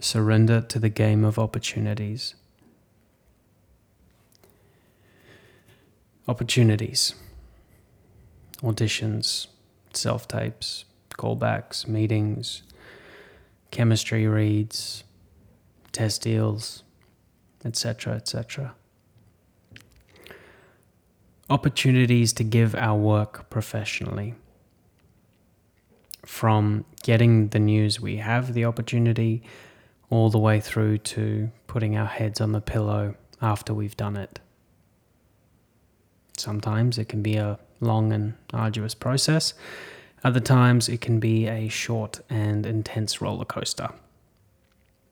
surrender to the game of opportunities. Opportunities, auditions, self tapes, callbacks, meetings, chemistry reads, test deals, etc., etc. Opportunities to give our work professionally. From getting the news we have the opportunity all the way through to putting our heads on the pillow after we've done it. Sometimes it can be a long and arduous process. Other times it can be a short and intense roller coaster.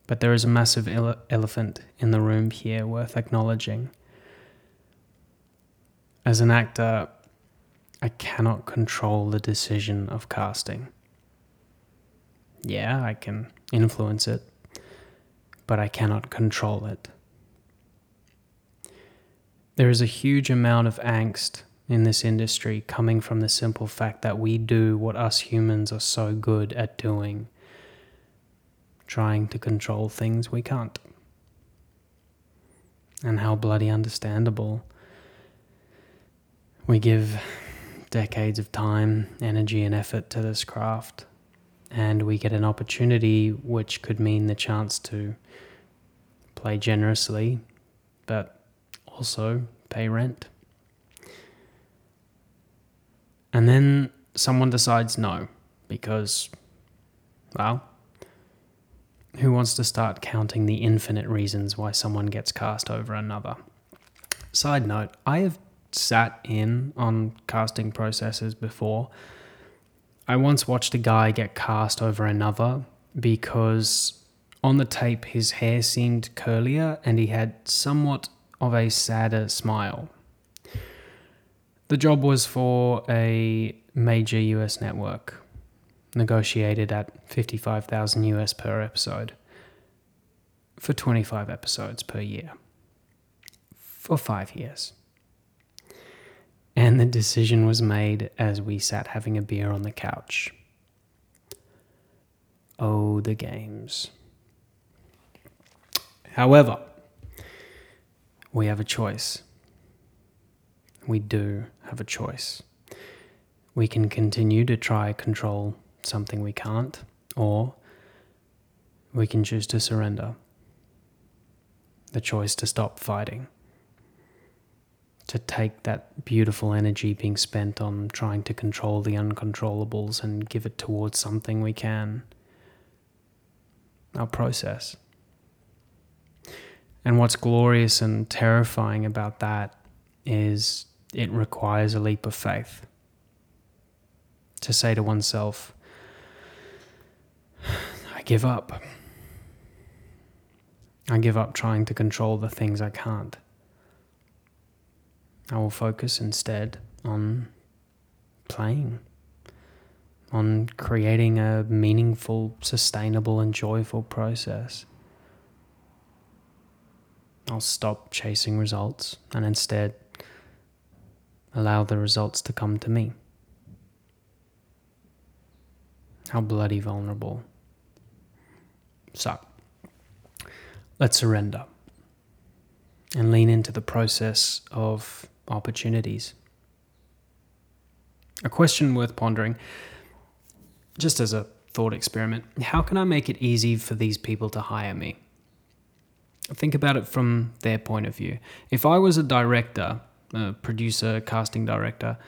But there is a massive ele- elephant in the room here worth acknowledging. As an actor, I cannot control the decision of casting. Yeah, I can influence it, but I cannot control it. There is a huge amount of angst in this industry coming from the simple fact that we do what us humans are so good at doing trying to control things we can't. And how bloody understandable. We give decades of time, energy, and effort to this craft, and we get an opportunity which could mean the chance to play generously, but also pay rent. And then someone decides no, because, well, who wants to start counting the infinite reasons why someone gets cast over another? Side note, I have sat in on casting processes before. I once watched a guy get cast over another because on the tape his hair seemed curlier and he had somewhat of a sadder smile. The job was for a major US network negotiated at 55,000 US per episode for 25 episodes per year for five years. And the decision was made as we sat having a beer on the couch. Oh, the games. However, we have a choice. We do have a choice. We can continue to try control something we can't, or we can choose to surrender. The choice to stop fighting. To take that beautiful energy being spent on trying to control the uncontrollables and give it towards something we can. Our process. And what's glorious and terrifying about that is it requires a leap of faith. To say to oneself, I give up. I give up trying to control the things I can't. I will focus instead on playing, on creating a meaningful, sustainable, and joyful process. I'll stop chasing results and instead allow the results to come to me. How bloody vulnerable. So, let's surrender and lean into the process of opportunities. A question worth pondering, just as a thought experiment how can I make it easy for these people to hire me? Think about it from their point of view. If I was a director, a producer, casting director,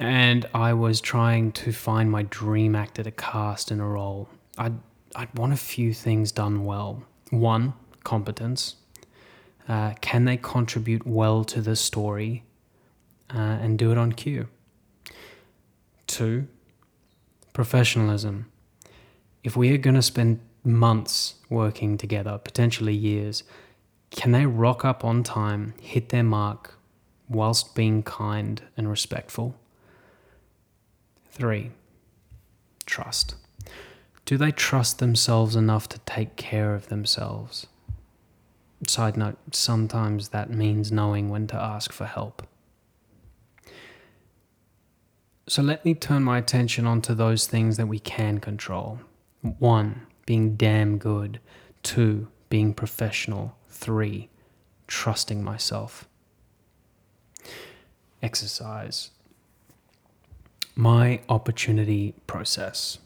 and I was trying to find my dream actor to cast in a role, I'd, I'd want a few things done well. One, competence. Uh, can they contribute well to the story uh, and do it on cue? Two, professionalism. If we are going to spend months working together, potentially years, can they rock up on time, hit their mark, whilst being kind and respectful? Three, trust. Do they trust themselves enough to take care of themselves? Side note, sometimes that means knowing when to ask for help. So let me turn my attention onto those things that we can control. One, being damn good. Two, being professional. Three, trusting myself. Exercise. My opportunity process.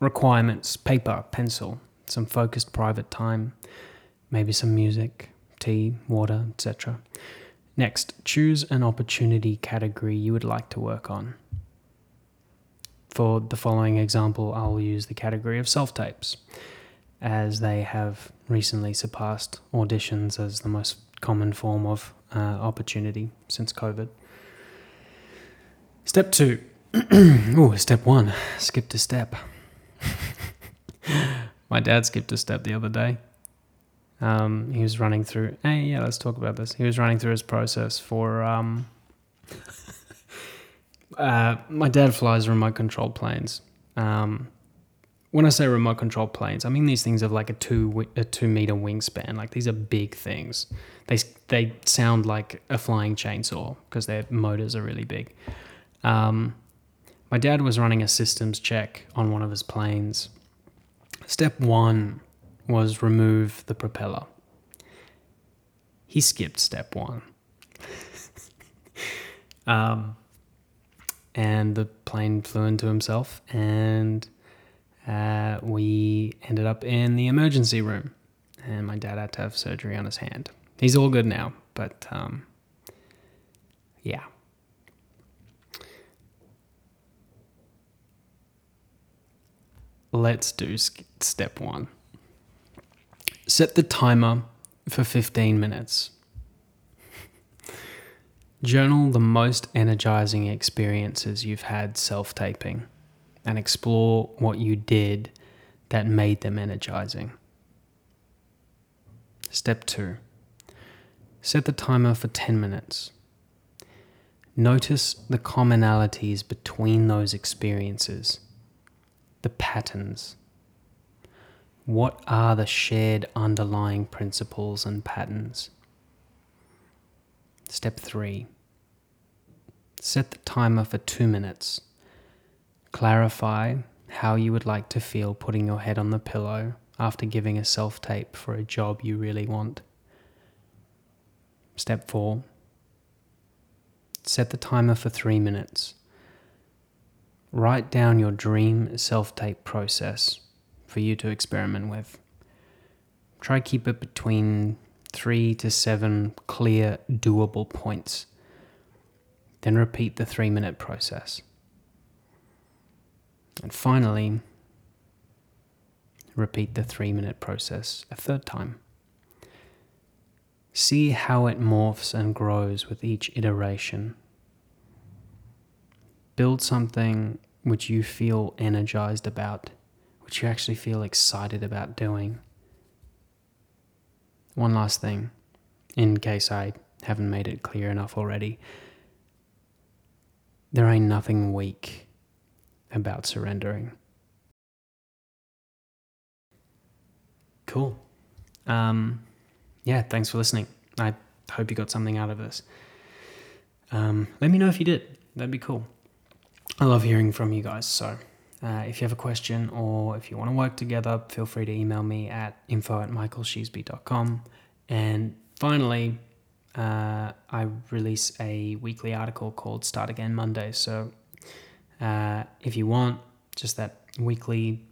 Requirements paper, pencil, some focused private time, maybe some music, tea, water, etc. Next, choose an opportunity category you would like to work on. For the following example, I'll use the category of self tapes, as they have recently surpassed auditions as the most common form of uh, opportunity since COVID. Step two. oh, step one. Skipped a step. My dad skipped a step the other day. Um, he was running through. Hey, yeah, let's talk about this. He was running through his process for um, uh, my dad flies remote control planes. Um, when I say remote control planes, I mean these things have like a two a two meter wingspan. Like these are big things. They they sound like a flying chainsaw because their motors are really big. Um, my dad was running a systems check on one of his planes. Step one was remove the propeller. He skipped step one. um, and the plane flew into himself, and uh, we ended up in the emergency room. And my dad had to have surgery on his hand. He's all good now, but um, yeah. Let's do step one. Set the timer for 15 minutes. Journal the most energizing experiences you've had self taping and explore what you did that made them energizing. Step 2 Set the timer for 10 minutes. Notice the commonalities between those experiences, the patterns. What are the shared underlying principles and patterns? Step three set the timer for two minutes. Clarify how you would like to feel putting your head on the pillow after giving a self tape for a job you really want. Step four set the timer for three minutes. Write down your dream self tape process for you to experiment with. Try keep it between three to seven clear, doable points. Then repeat the three minute process. And finally, repeat the three minute process a third time. See how it morphs and grows with each iteration. Build something which you feel energized about, which you actually feel excited about doing. One last thing, in case I haven't made it clear enough already. There ain't nothing weak about surrendering. Cool. Um, yeah, thanks for listening. I hope you got something out of this. Um, let me know if you did. That'd be cool. I love hearing from you guys. So uh, if you have a question or if you want to work together, feel free to email me at info at michaelsheasby.com. And finally, uh, I release a weekly article called Start Again Monday. So uh, if you want just that weekly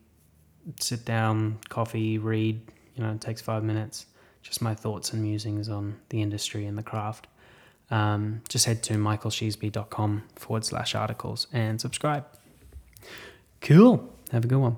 sit down, coffee, read, you know, it takes five minutes, just my thoughts and musings on the industry and the craft. Um, just head to michaelsheasby.com forward slash articles and subscribe. Cool. Have a good one.